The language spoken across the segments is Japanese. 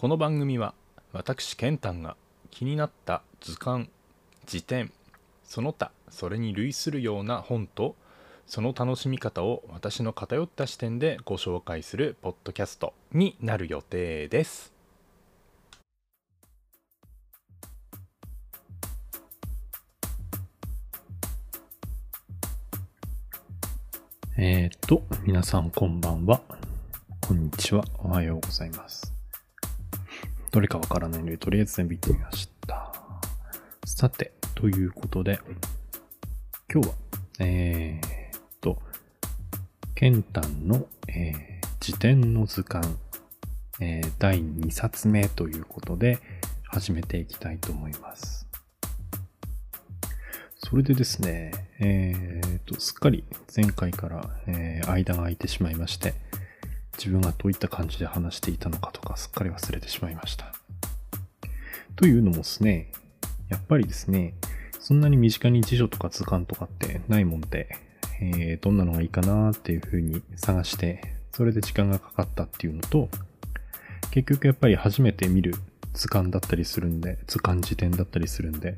この番組は私ケンタンが気になった図鑑辞典その他それに類するような本とその楽しみ方を私の偏った視点でご紹介するポッドキャストになる予定ですえー、っと、皆さんこんばんは。こんにちは。おはようございます。どれかわからないので、とりあえず全部言ってみました。さて、ということで、今日は、えー、っと、ケンタンの、えー辞典の図鑑、えー第2冊目ということで、始めていきたいと思います。それでですね、えー、と、すっかり前回から、えー間が空いてしまいまして、自分がどういった感じで話していたのかとかすっかり忘れてしまいました。というのもですね、やっぱりですね、そんなに身近に辞書とか図鑑とかってないもんで、えーどんなのがいいかなっていう風に探して、それで時間がかかったっていうのと、結局やっぱり初めて見る図鑑だったりするんで、図鑑辞典だったりするんで、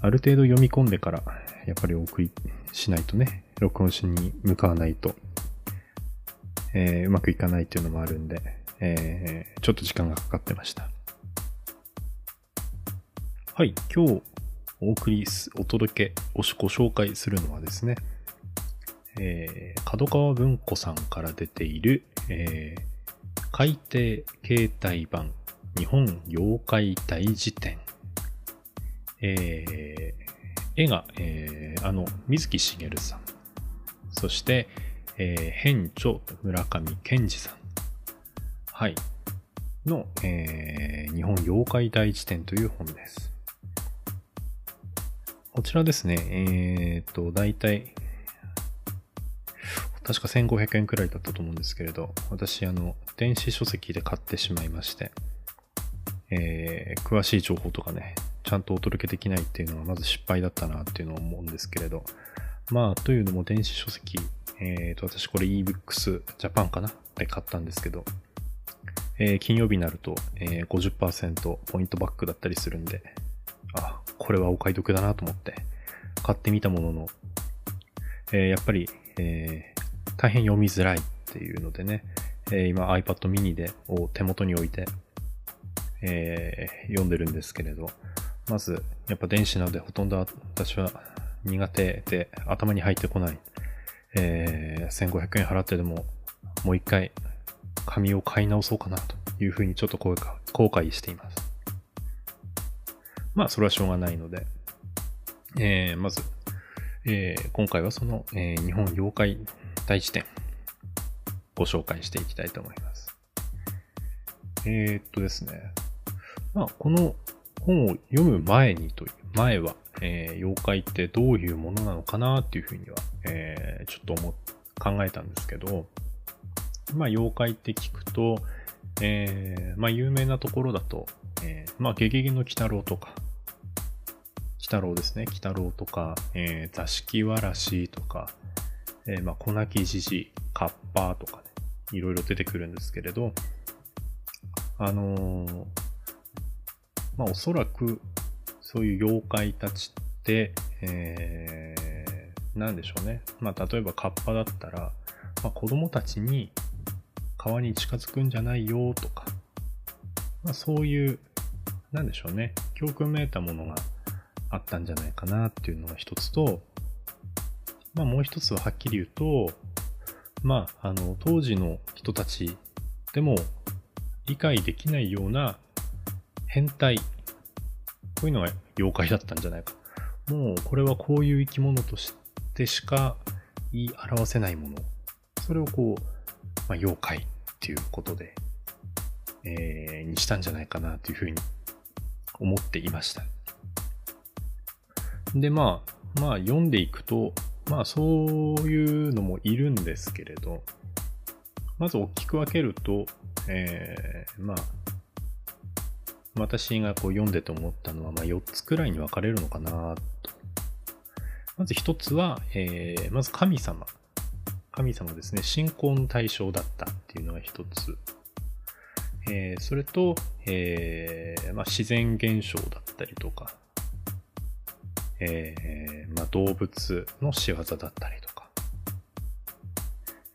ある程度読み込んでから、やっぱりお送りしないとね、録音しに向かわないと、えーうまくいかないっていうのもあるんで、えーちょっと時間がかかってました。はい、今日お送りす、お届け、おしご紹介するのはですね、えー、角川文庫さんから出ている、えー海底携帯版日本妖怪大辞典えー絵が、えーあの、水木しげるさん。そして、えー編著村上健二さん。はい。の、えー日本妖怪大辞典という本です。こちらですね、えっと、だいたい、確か1500円くらいだったと思うんですけれど、私、あの、電子書籍で買ってしまいまして、えー詳しい情報とかね、ちゃんとお届けできないっていうのはまず失敗だったなっていうのを思うんですけれど、まあ、というのも電子書籍、えーと、私これ ebooks Japan かな？で買ったんですけど、えー金曜日になると、えー50%ポイントバックだったりするんで、あ、これはお買い得だなと思って。買ってみたものの、えーやっぱり、えー大変読みづらいっていうのでね、えー今 iPad mini でを手元に置いて、えー読んでるんですけれど、まず、やっぱ電子なのでほとんど私は苦手で頭に入ってこない。えー1500円払ってでももう一回紙を買い直そうかなというふうにちょっと後悔しています。まあ、それはしょうがないので、えーまず、えー今回はその、えー日本妖怪大辞典ご紹介していきたいと思います。えーっとですね。まあ、この本を読む前にという、前は、えー妖怪ってどういうものなのかなっていうふうには、えーちょっと思っ考えたんですけど、まあ、妖怪って聞くと、えーまあ、有名なところだと、えーまあ、ゲゲゲの鬼太郎とか、鬼太郎ですね。鬼太郎とか、えー座敷わらしとか、えーまあ、小泣きじじ、カッパーとかね、いろいろ出てくるんですけれど、あのーまあ、おそらく、そういう妖怪たちって、えー、なんでしょうね。まあ、例えばカッパだったら、まあ、子供たちに川に近づくんじゃないよとか、まあ、そういう、なんでしょうね。教訓めいたものがあったんじゃないかなっていうのが一つと、まあ、もう一つははっきり言うと、まあ、あの、当時の人たちでも理解できないような変態、こういうのが妖怪だったんじゃないか。もう、これはこういう生き物としてしか言い表せないもの。それをこう、まあ、妖怪っていうことで、えー、にしたんじゃないかなというふうに思っていました。で、まあ、まあ、読んでいくと、まあ、そういうのもいるんですけれど、まず大きく分けると、えー、まあ、私がこう読んでて思ったのは、まあ、4つくらいに分かれるのかなと。まず1つは、えー、まず神様。神様ですね。信仰の対象だったっていうのが1つ。えー、それと、えーまあ、自然現象だったりとか、えーまあ、動物の仕業だったりとか、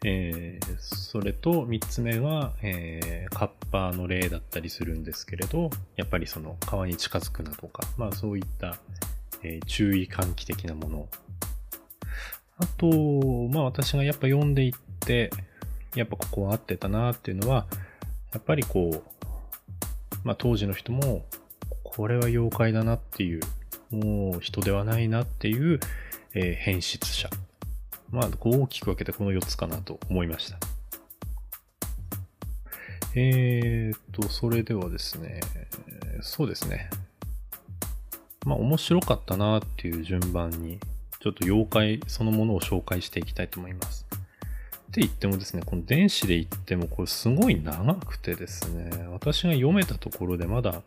えー、それと三つ目は、えー、カッパーの例だったりするんですけれど、やっぱりその川に近づくなとか、まあそういった、えー、注意喚起的なもの。あと、まあ私がやっぱ読んでいって、やっぱここは合ってたなっていうのは、やっぱりこう、まあ当時の人も、これは妖怪だなっていうもう人ではないなっていう、え、変質者。まあ、大きく分けてこの4つかなと思いました。えーと、それではですね、そうですね。まあ、面白かったなっていう順番に、ちょっと妖怪そのものを紹介していきたいと思います。って言ってもですね、この電子で言ってもこれすごい長くてですね、私が読めたところでまだ、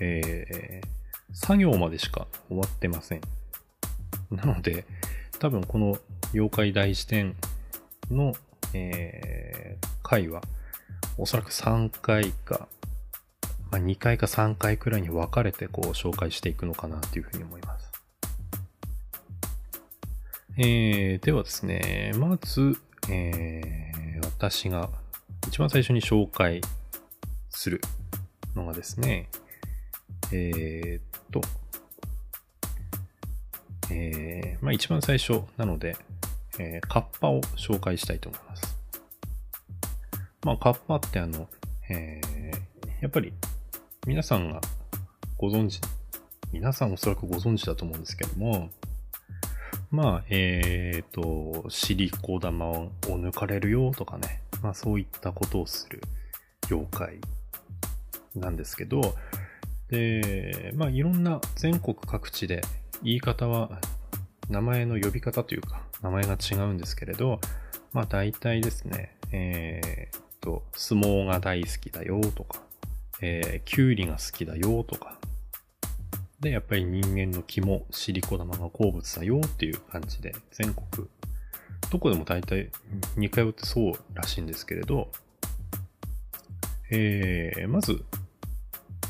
えー、作業までしか終わってません。なので、多分この妖怪大辞典の、えー、回は、おそらく3回か、まあ、2回か3回くらいに分かれてこう紹介していくのかなというふうに思います。えー、ではですね、まず、えー、私が一番最初に紹介するのがですね、えー、っと、まあ一番最初なので、えー、カッパを紹介したいと思います。まあカッパってあの、えー、やっぱり皆さんがご存知、皆さんおそらくご存知だと思うんですけども、まあ、えっ、ー、と、シリコ玉を抜かれるよとかね、まあそういったことをする妖怪なんですけど、で、まあいろんな全国各地で言い方は名前の呼び方というか名前が違うんですけれど、まあ大体ですね、えー、っと、相撲が大好きだよとか、えー、キュウリが好きだよとか、で、やっぱり人間の肝、シリコ玉が好物だよっていう感じで、全国、どこでも大体似通ってそうらしいんですけれど、えー、まず、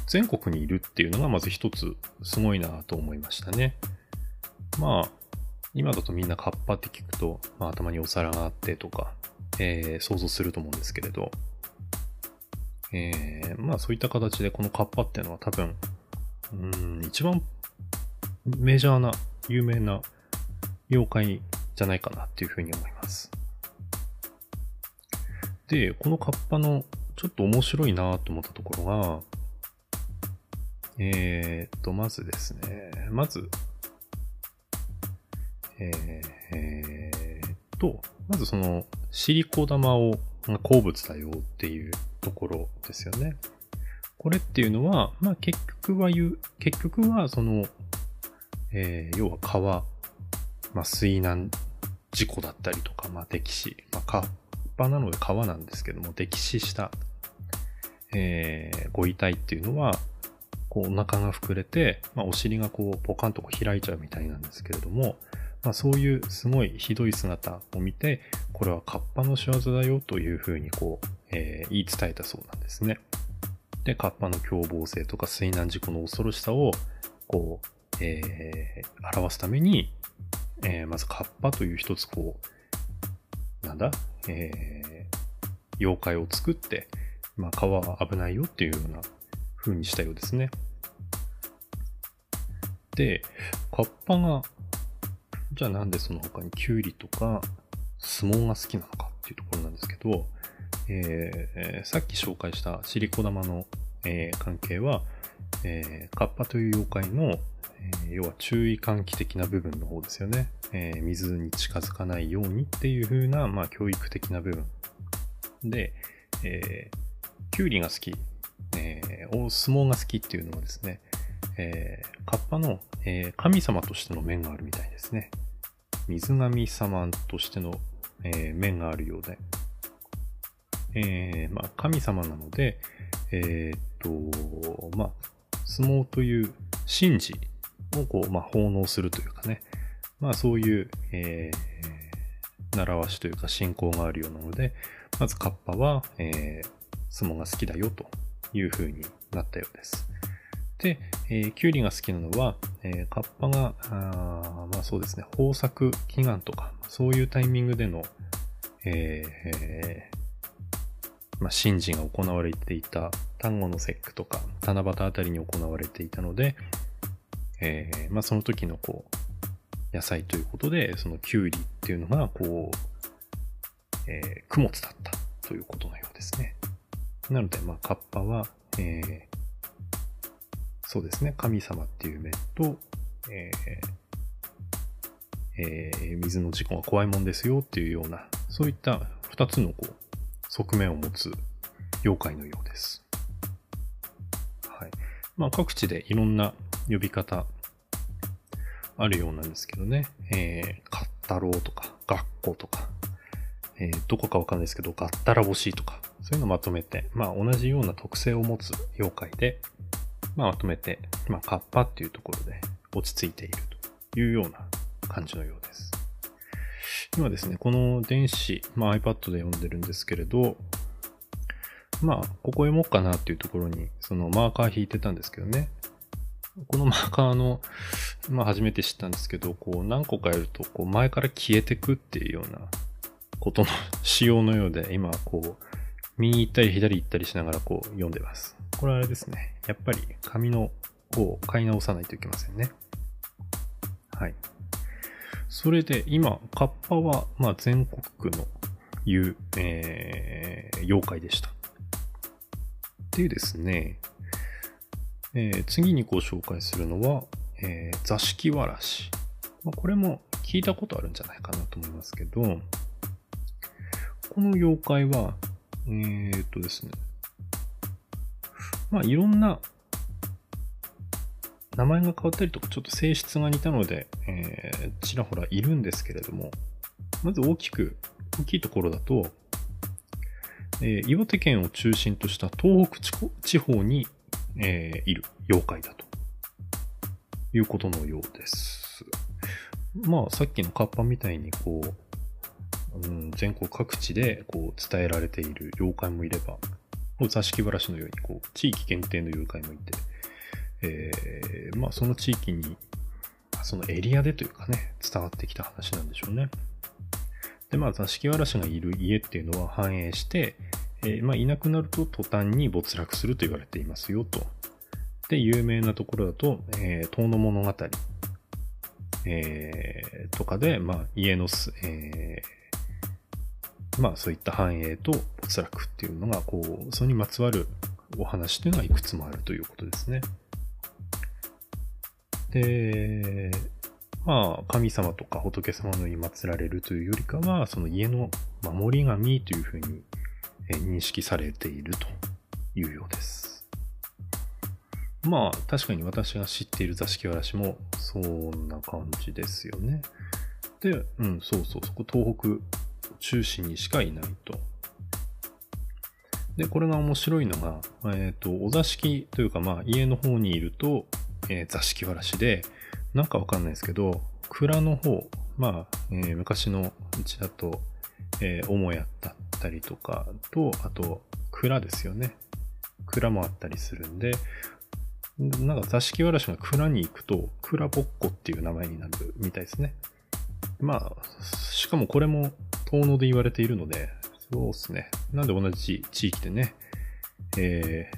全国にいるっていうのがまず一つすごいなと思いましたね。まあ、今だとみんなカッパって聞くと、まあ、頭にお皿があってとか、えー、想像すると思うんですけれど、えー、まあそういった形でこのカッパっていうのは多分、うん、一番メジャーな、有名な妖怪じゃないかなっていうふうに思います。で、このカッパのちょっと面白いなと思ったところが、えー、っと、まずですね、まず、え、え、と、まずその、シリコ玉を鉱物だよっていうところですよね。これっていうのは、まあ結局は言う、結局はその、えー、要は川、まあ水難事故だったりとか、まあ溺死、まあカッパなので川なんですけども、溺死した、えー、ご遺体っていうのは、こうお腹が膨れて、まあ、お尻がこうポカンとこう開いちゃうみたいなんですけれども、まあ、そういうすごいひどい姿を見て、これはカッパの仕業だよというふうにこう、えー、言い伝えたそうなんですね。で、カッパの凶暴性とか水難事故の恐ろしさを、こう、えー、表すために、えー、まずカッパという一つこう、なんだ、えー、妖怪を作って、まあ、川は危ないよっていうような風にしたようですね。で、カッパが、じゃあなんでその他にキュウリとか相撲が好きなのかっていうところなんですけど、えー、さっき紹介したシリコ玉の、えー、関係は、えー、カッパという妖怪の、え要は注意喚起的な部分の方ですよね。え水に近づかないようにっていう風な、まあ、教育的な部分。で、えキュウリが好きえー、相撲が好きっていうのはですね、えー、カッパの、えー、神様としての面があるみたいですね。水神様としての、えー、面があるようで、えー、まあ、神様なので、えー、っと、まあ、相撲という神事をこう、まあ、奉納するというかね、まあ、そういう、えー、習わしというか信仰があるようなので、まずカッパは、えー、相撲が好きだよという風になったようです。で、えー、キュウリが好きなのは、えー、カッパが、あまあそうですね、豊作祈願とか、そういうタイミングでの、えー、まあ、神事が行われていた端午の節句とか、七夕あたりに行われていたので、えー、まあその時のこう、野菜ということで、そのキュウリっていうのが、こう、えー、供物だったということのようですね。なので、まあ、カッパは、え、そうですね、神様っていう面と、えーえー、水の事故が怖いもんですよっていうような、そういった二つのこう側面を持つ妖怪のようです。はい。まあ各地でいろんな呼び方あるようなんですけどね、えー、カッタロウとか、学校とか、えー、どこかわかんないですけど、ガッタラボシとか、そういうのをまとめて、まあ同じような特性を持つ妖怪で、まあ、まとめて、まあ、カッパっていうところで落ち着いているというような感じのようです。今ですね、この電子、まあ、iPad で読んでるんですけれど、まあ、ここ読もうかなっていうところに、そのマーカー引いてたんですけどね。このマーカーの、まあ初めて知ったんですけど、こう何個かやると、こう前から消えてくっていうようなことの 仕様のようで、今こう、右行ったり左行ったりしながらこう読んでます。これあれですね。やっぱり紙の方を買い直さないといけませんね。はい。それで今、カッパは、まあ、全国区のいう、えー、妖怪でした。でですね、えー、次にご紹介するのは、えー、座敷わらし。まあ、これも聞いたことあるんじゃないかなと思いますけど、この妖怪は、えー、っとですね、まあいろんな名前が変わったりとかちょっと性質が似たので、えー、ちらほらいるんですけれども、まず大きく、大きいところだと、えー、岩手県を中心とした東北地方に、えー、いる妖怪だということのようです。まあさっきのカッパみたいにこう、うん、全国各地でこう伝えられている妖怪もいれば、座敷わらしのように、こう、地域限定の誘拐もいて、えー、まあその地域に、そのエリアでというかね、伝わってきた話なんでしょうね。で、まあ座敷わらしがいる家っていうのは反映して、えー、まあいなくなると途端に没落すると言われていますよと。で、有名なところだと、えー、遠野物語、えー、とかで、まあ家のす、えー、まあそういった繁栄と没落っていうのが、こう、それにまつわるお話というのはいくつもあるということですね。で、まあ、神様とか仏様のに祀られるというよりかは、その家の守り神というふうに認識されているというようです。まあ、確かに私が知っている座敷わらしもそんな感じですよね。で、うん、そうそう、そこ東北中心にしかいないと。で、これが面白いのが、えっ、ー、と、お座敷というか、まあ、家の方にいると、えー、座敷わらしで、なんかわかんないですけど、蔵の方、まあ、えー、昔のうちだと、えー、母屋だったりとかと、あと、蔵ですよね。蔵もあったりするんで、なんか座敷わらしが蔵に行くと、蔵ぼっこっていう名前になるみたいですね。まあ、しかもこれも遠野で言われているので、そうですね。なんで同じ地域でね、え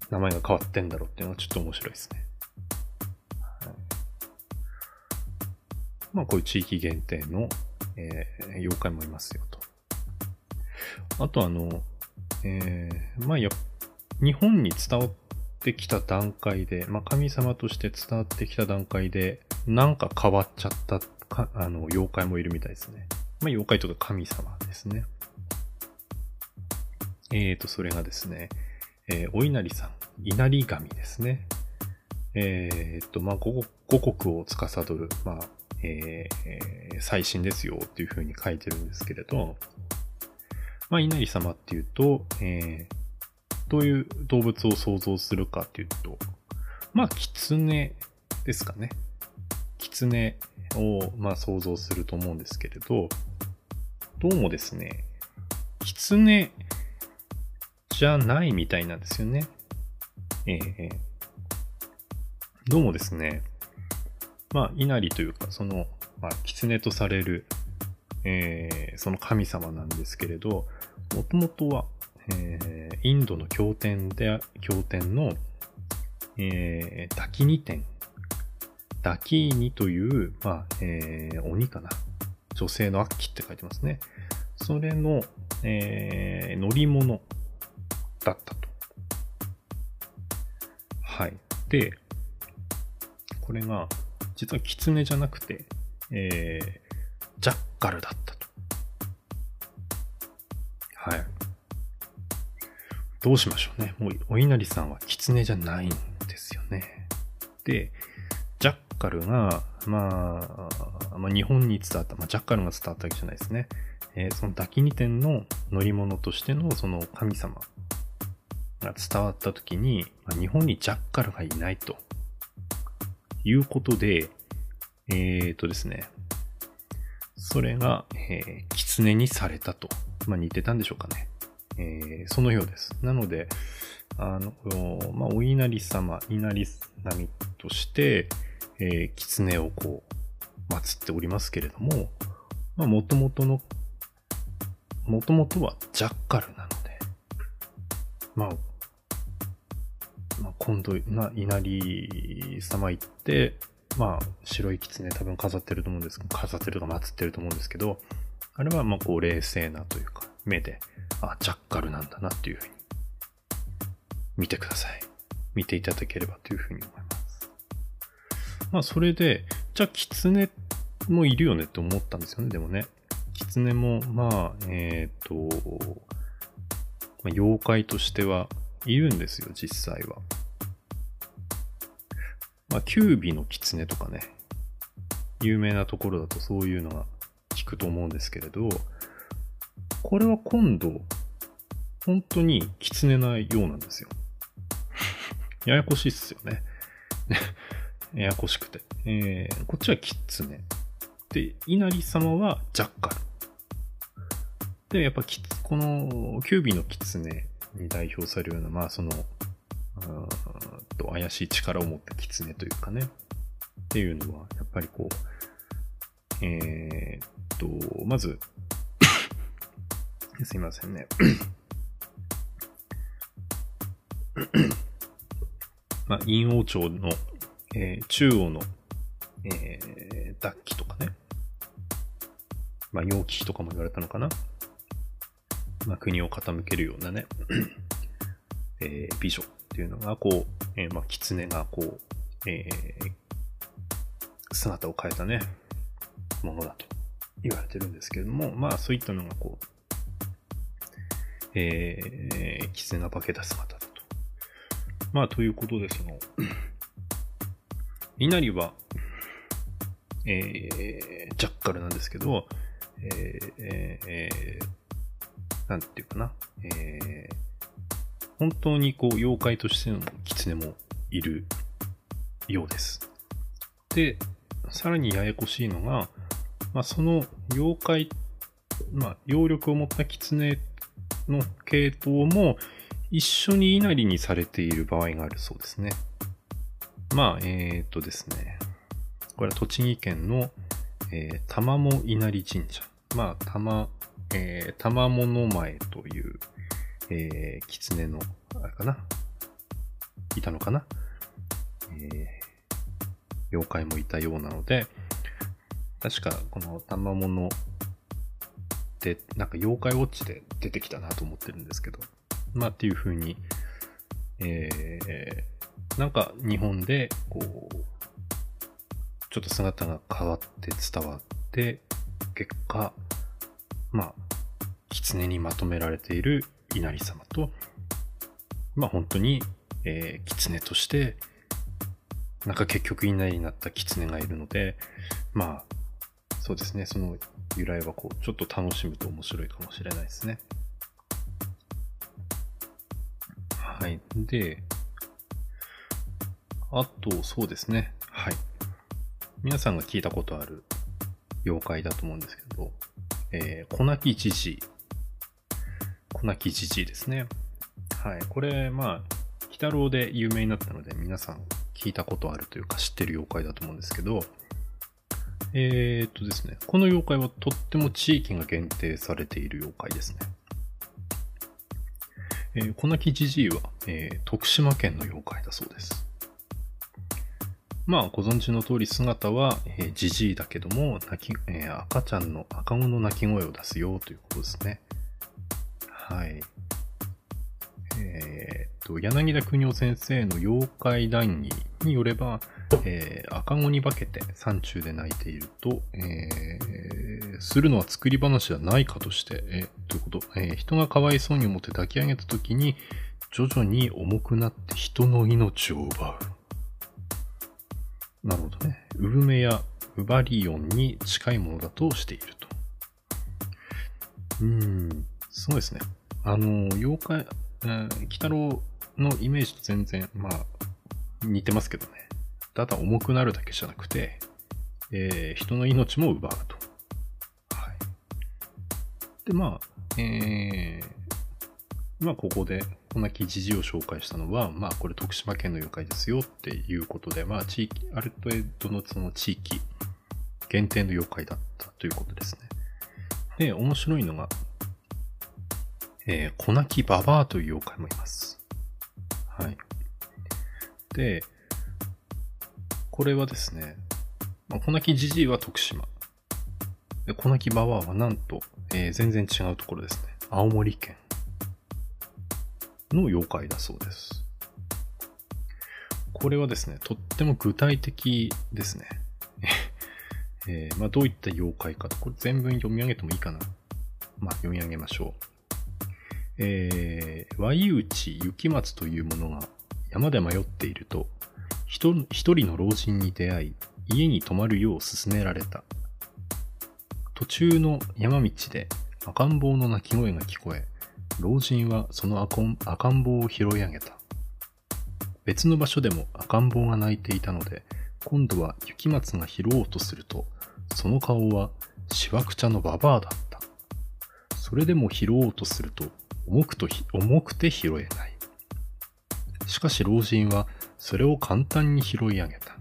ー、名前が変わってんだろうっていうのはちょっと面白いですね。はい、まあ、こういう地域限定の、えー、妖怪もいますよと。あとあの、えー、まあや、日本に伝わってきた段階で、まあ、神様として伝わってきた段階で、なんか変わっちゃったか、あの、妖怪もいるみたいですね。まあ、妖怪とか神様ですね。えーと、それがですね、えー、お稲荷さん、稲荷神ですね。えーと、まあ、五国を司る、まあ、えー、最新ですよっていう風に書いてるんですけれど、まあ、稲荷様っていうと、えー、どういう動物を想像するかっていうと、まあ、狐ですかね。狐を、まあ、想像すると思うんですけれど、どうもですね、狐じゃないみたいなんですよね。えー、どうもですね、まあ、稲荷というか、その、まあ、狐とされる、えー、その神様なんですけれど、もともとは、えー、インドの経典で、経典の、えー、ダキニ天。ダキーニという、まあ、えー、鬼かな。女性の悪鬼って書いてますね。それの、えー、乗り物だったと。はい。で、これが、実は狐じゃなくて、えー、ジャッカルだったと。はい。どうしましょうね。もう、お稲荷さんは狐じゃないんですよね。で、ッカルが、まあ、まあ、日本に伝わった、まあ、ジャッカルが伝わったわけじゃないですね。えー、そのダキニ店の乗り物としてのその神様が伝わった時に、まあ、日本にジャッカルがいないということで、えーとですね、それが、えー、狐にされたと。まあ、似てたんでしょうかね。えー、そのようです。なので、あの、まあ、お稲荷様、稲荷並みとして、えー、狐をこう、祀っておりますけれども、まあ、元々の、元々はジャッカルなので、まあ、まあ、今度、な、稲荷様行って、まあ、白い狐多分飾ってると思うんですけど、飾ってるとか祀ってると思うんですけど、あれはまあこう冷静なというか、目で、あ、ジャッカルなんだなっていうふうに見てください。見ていただければというふうに思います。まあそれで、じゃあ狐もいるよねって思ったんですよね、でもね。狐も、まあ、えっ、ー、と、まあ、妖怪としてはいるんですよ、実際は。まあ、キュービの狐とかね、有名なところだとそういうのが聞くと思うんですけれど、これは今度、本当に狐なようなんですよ。ややこしいっすよね。ややこしくて。えー、こっちは狐。で、稲荷様はジャッカル。で、やっぱきこのキュービーの狐に代表されるような、まあその、と怪しい力を持った狐というかね、っていうのは、やっぱりこう、えー、っと、まず すいませんね まあ、陰王朝の、えー、中央の、えー、脱気とかね。まあ、陽気とかも言われたのかな。まあ、国を傾けるようなね、えー、美女っていうのが、こう、えー、まあ、狐がこう、えー、姿を変えたね、ものだと言われてるんですけれども、まあ、そういったのがこう、えー、狐が化けた姿だと。まあ、ということで、その、稲荷は、えー、ジャッカルなんですけど、えー、えー、なんていうかな、えー、本当にこう、妖怪としての狐もいるようです。で、さらにややこしいのが、まあ、その妖怪、まあ、揚力を持った狐の系統も一緒に稲荷にされている場合があるそうですね。まあ、えー、っとですね。これは栃木県の、えー、玉も稲荷神社。まあ、玉、えー、玉物前という、えー、狐の、あれかな？いたのかな？えー、妖怪もいたようなので、確かこの玉物って、なんか妖怪ウォッチで出てきたなと思ってるんですけど、まあっていう風に、えー、なんか日本で、こう、ちょっと姿が変わって伝わって、結果、まあ、狐にまとめられている稲荷様と、まあ本当に、えー、狐として、なんか結局稲荷になった狐がいるので、まあ、そうですね、その由来はこう、ちょっと楽しむと面白いかもしれないですね。はい。で、あと、そうですね。はい。皆さんが聞いたことある妖怪だと思うんですけど、えー、粉木じじい。粉木じじいですね。はい。これ、まあ、鬼太郎で有名になったので、皆さん聞いたことあるというか知ってる妖怪だと思うんですけど、えー、っとですね、この妖怪はとっても地域が限定されている妖怪ですね。えー、小泣きじじいは、えー、徳島県の妖怪だそうです。まあ、ご存知の通り姿は、えー、じじいだけども、泣き、えー、赤ちゃんの赤子の泣き声を出すよということですね。はい。えー、と、柳田国夫先生の妖怪談義によれば、えー、赤子に化けて山中で泣いていると、えー、するのは作り話ではないかとして、えー、ということ、えー、人がかわいそうに思って抱き上げた時に、徐々に重くなって人の命を奪う。なるほどね。ウルメやウバリオンに近いものだとしていると。うーん、すごいですね。あの、妖怪、えー、鬼太郎のイメージと全然、まあ、似てますけどね。ただ重くなるだけじゃなくて、えー、人の命も奪うと。はい。で、まあ、えー、まあ、ここで、こんな記事を紹介したのは、まあ、これ徳島県の妖怪ですよっていうことで、まあ、地域、ある程度のその地域限定の妖怪だったということですね。で、面白いのが、えー、小泣きババアという妖怪もいます。はい。で、これはですね、まあ、小泣きじじいは徳島。で、小泣きババアはなんと、えー、全然違うところですね。青森県の妖怪だそうです。これはですね、とっても具体的ですね。えー、まあ、どういった妖怪かと、これ全文読み上げてもいいかな。まあ、読み上げましょう。えー、イ内雪松という者が山で迷っていると、一人の老人に出会い、家に泊まるよう勧められた。途中の山道で赤ん坊の鳴き声が聞こえ、老人はその赤ん坊を拾い上げた。別の場所でも赤ん坊が泣いていたので、今度は雪松が拾おうとすると、その顔はしわくちゃのババアだった。それでも拾おうとすると、重くと重くて拾えない。しかし老人はそれを簡単に拾い上げた。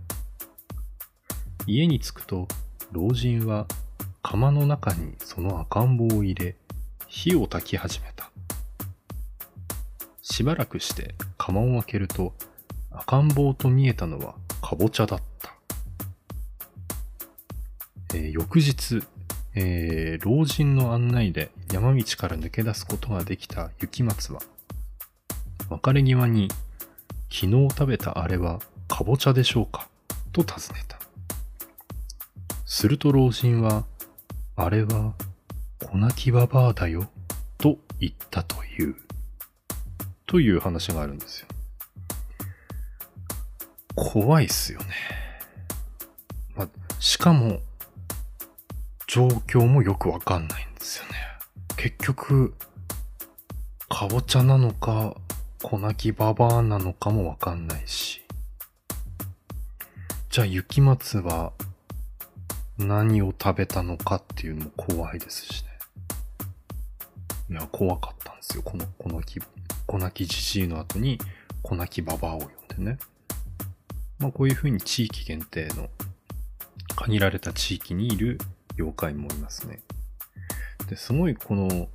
家に着くと老人は釜の中にその赤ん坊を入れ火を焚き始めた。しばらくして釜を開けると赤ん坊と見えたのはかぼちゃだった。えー、翌日、えー、老人の案内で山道から抜け出すことができた雪松は、別れ際に、昨日食べたあれはかぼちゃでしょうか？と尋ねた。すると老人は、あれは粉木ババアだよと言ったという、という話があるんですよ。怖いっすよね。ましかも、状況もよくわかんないんですよね。結局、かぼちゃなのか、粉木ババアなのかもわかんないし。じゃあ雪松は何を食べたのかっていうのも怖いですしね。いや、怖かったんですよ。この、この木、粉木じじいの後に粉木ババアを呼んでね。まあこういう風に地域限定の限られた地域にいる妖怪もいますね。で、すごいこの、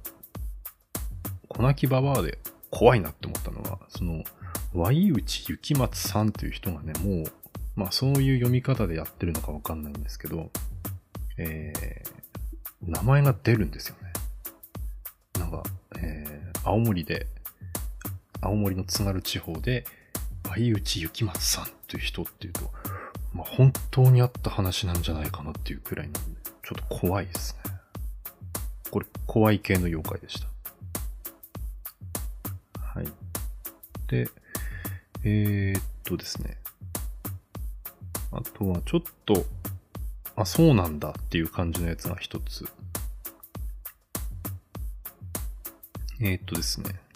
小泣きババアで怖いなって思ったのは、その、ワイウチ雪松さんっていう人がね、もう、まあそういう読み方でやってるのかわかんないんですけど、えー、名前が出るんですよね。なんか、えー、青森で、青森の津軽地方で、ワイウチ雪松さんっていう人っていうと、まあ本当にあった話なんじゃないかなっていうくらいなんで、ちょっと怖いですね。これ、怖い系の妖怪でした。はい。で、えー、っとですね。あとは、ちょっと、あ、そうなんだっていう感じのやつが一つ。えー、っとですね。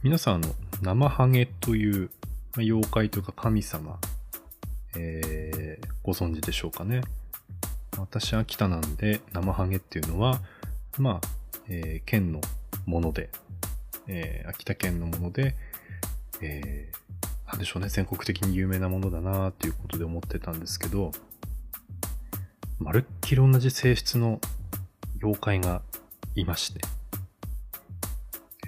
皆さん、あの、生ハゲという、ま、妖怪というか神様、えー、ご存知でしょうかね。私秋田なんで、生ハゲっていうのは、まあ、えー、県のもので、えー、秋田県のもので、えー、なんでしょうね、全国的に有名なものだなっていうことで思ってたんですけど、まるっきり同じ性質の妖怪がいまして、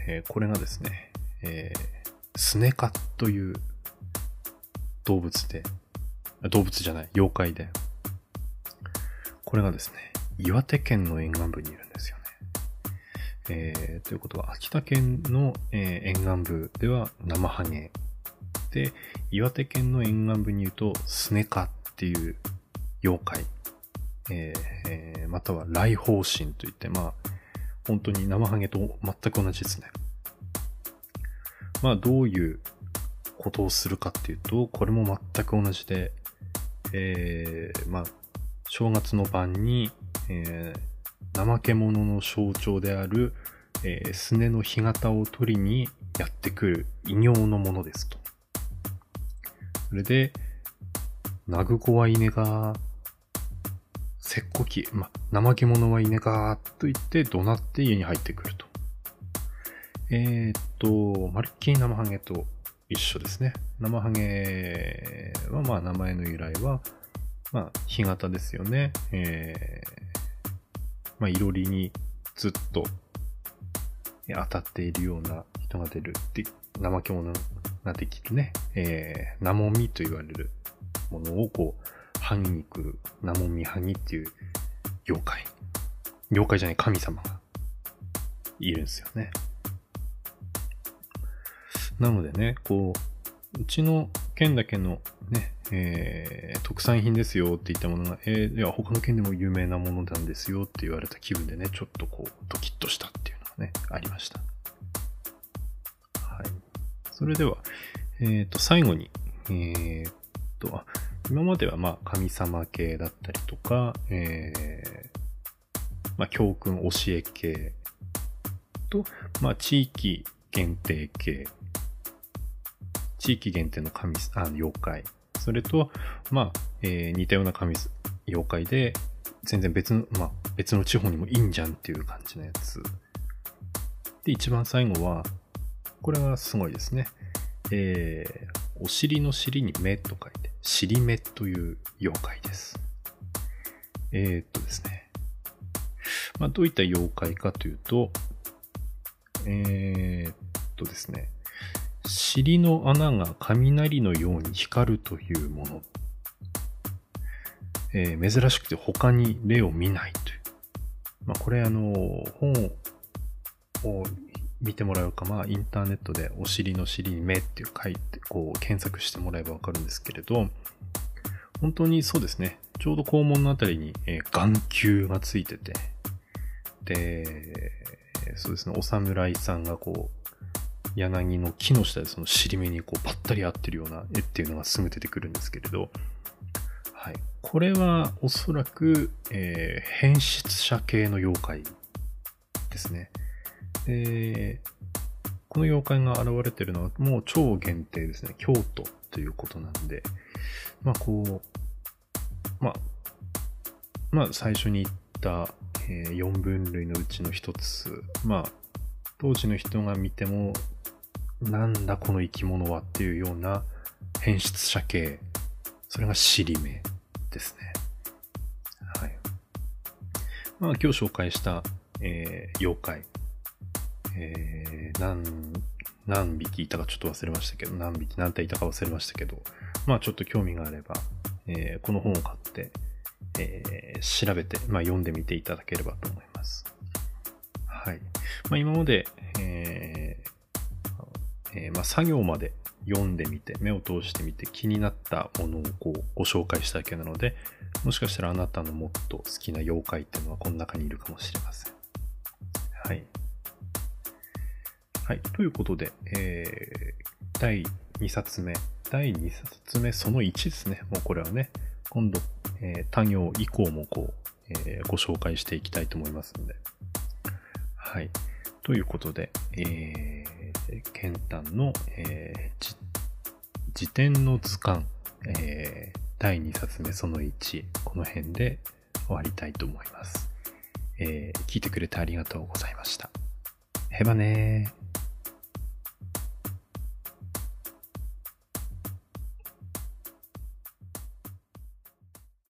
えー、これがですね、えー、スネカという動物で、動物じゃない、妖怪で、これがですね、岩手県の沿岸部にいるんですよね。えー、ということは、秋田県の、えー、沿岸部では生ハゲ。で、岩手県の沿岸部に言うと、スネカっていう妖怪。えーえー、または来訪神といって、まあ、本当に生ハゲと全く同じですね。まあ、どういうことをするかっていうと、これも全く同じで、えー、まあ、正月の晩に、えー、怠け者の象徴である、えー、スネの干潟を取りにやってくる異形のものですと。それで、ナグコはいねが、せっこき、ま、怠け者はいねが、と言って怒鳴って家に入ってくると。えー、っと、まるっきり生ハゲと一緒ですね。生ハゲは、まあ、名前の由来は、まあ、干潟ですよね。えー、まあ、いろりにずっと当たっているような人が出る。で、怠け者ができるね。えー、ナモミと言われるものをこう、ハギに来る、ナモミハギっていう妖怪。妖怪じゃない神様がいるんですよね。なのでね、こう、うちの県だけのね、えー、特産品ですよって言ったものが、えー、いや、他の県でも有名なものなんですよって言われた気分でね、ちょっとこう、ドキッとしたっていうのがね、ありました。はい。それでは、えっ、ー、と、最後に、えっ、と、今まではまあ、神様系だったりとか、えー、まあ、教訓教え系と、まあ、地域限定系地域限定の神、あ、妖怪。それと、まあ、えー、似たような神、妖怪で、全然別の、まあ、別の地方にもいいんじゃんっていう感じのやつ。で、一番最後は、これはすごいですね。えー、お尻の尻に目と書いて、尻目という妖怪です。えー、っとですね。まあ、どういった妖怪かというと、えー、っとですね。尻の穴が雷のように光るというもの。えー、珍しくて他に例を見ないという。まあ、これあの、本を見てもらうか、まあ、インターネットでお尻の尻に目っていう書いて、こう、検索してもらえばわかるんですけれど、本当にそうですね。ちょうど肛門のあたりに、えー、眼球がついてて、で、そうですね、お侍さんがこう、柳の木の下でその尻目にこうぱったり合ってるような絵っていうのがすぐ出てくるんですけれど、はい。これはおそらく、えー、変質者系の妖怪ですね。で、この妖怪が現れてるのはもう超限定ですね。京都ということなんで、まあこう、まあ、まあ最初に言った、えー、4分類のうちの一つ、まあ当時の人が見てもなんだこの生き物はっていうような変質者系。それが尻目ですね。はい。まあ今日紹介した、えー、妖怪。えー、何、何匹いたかちょっと忘れましたけど、何匹、何体いたか忘れましたけど、まあちょっと興味があれば、えー、この本を買って、えー、調べて、まあ読んでみていただければと思います。はい。まあ今まで、えー、まあ、作業まで読んでみて、目を通してみて気になったものをこうご紹介しただけなので、もしかしたらあなたのもっと好きな妖怪っていうのはこの中にいるかもしれません。はい。はい。ということで、えー、第2冊目。第2冊目その1ですね。もうこれはね、今度、えー、他行以降もこう、えー、ご紹介していきたいと思いますので。はい。ということで、えー、ケンタンの、えー、辞典の図鑑、えー、第2冊目その1、この辺で終わりたいと思います。えー、聞いてくれてありがとうございました。へばねー。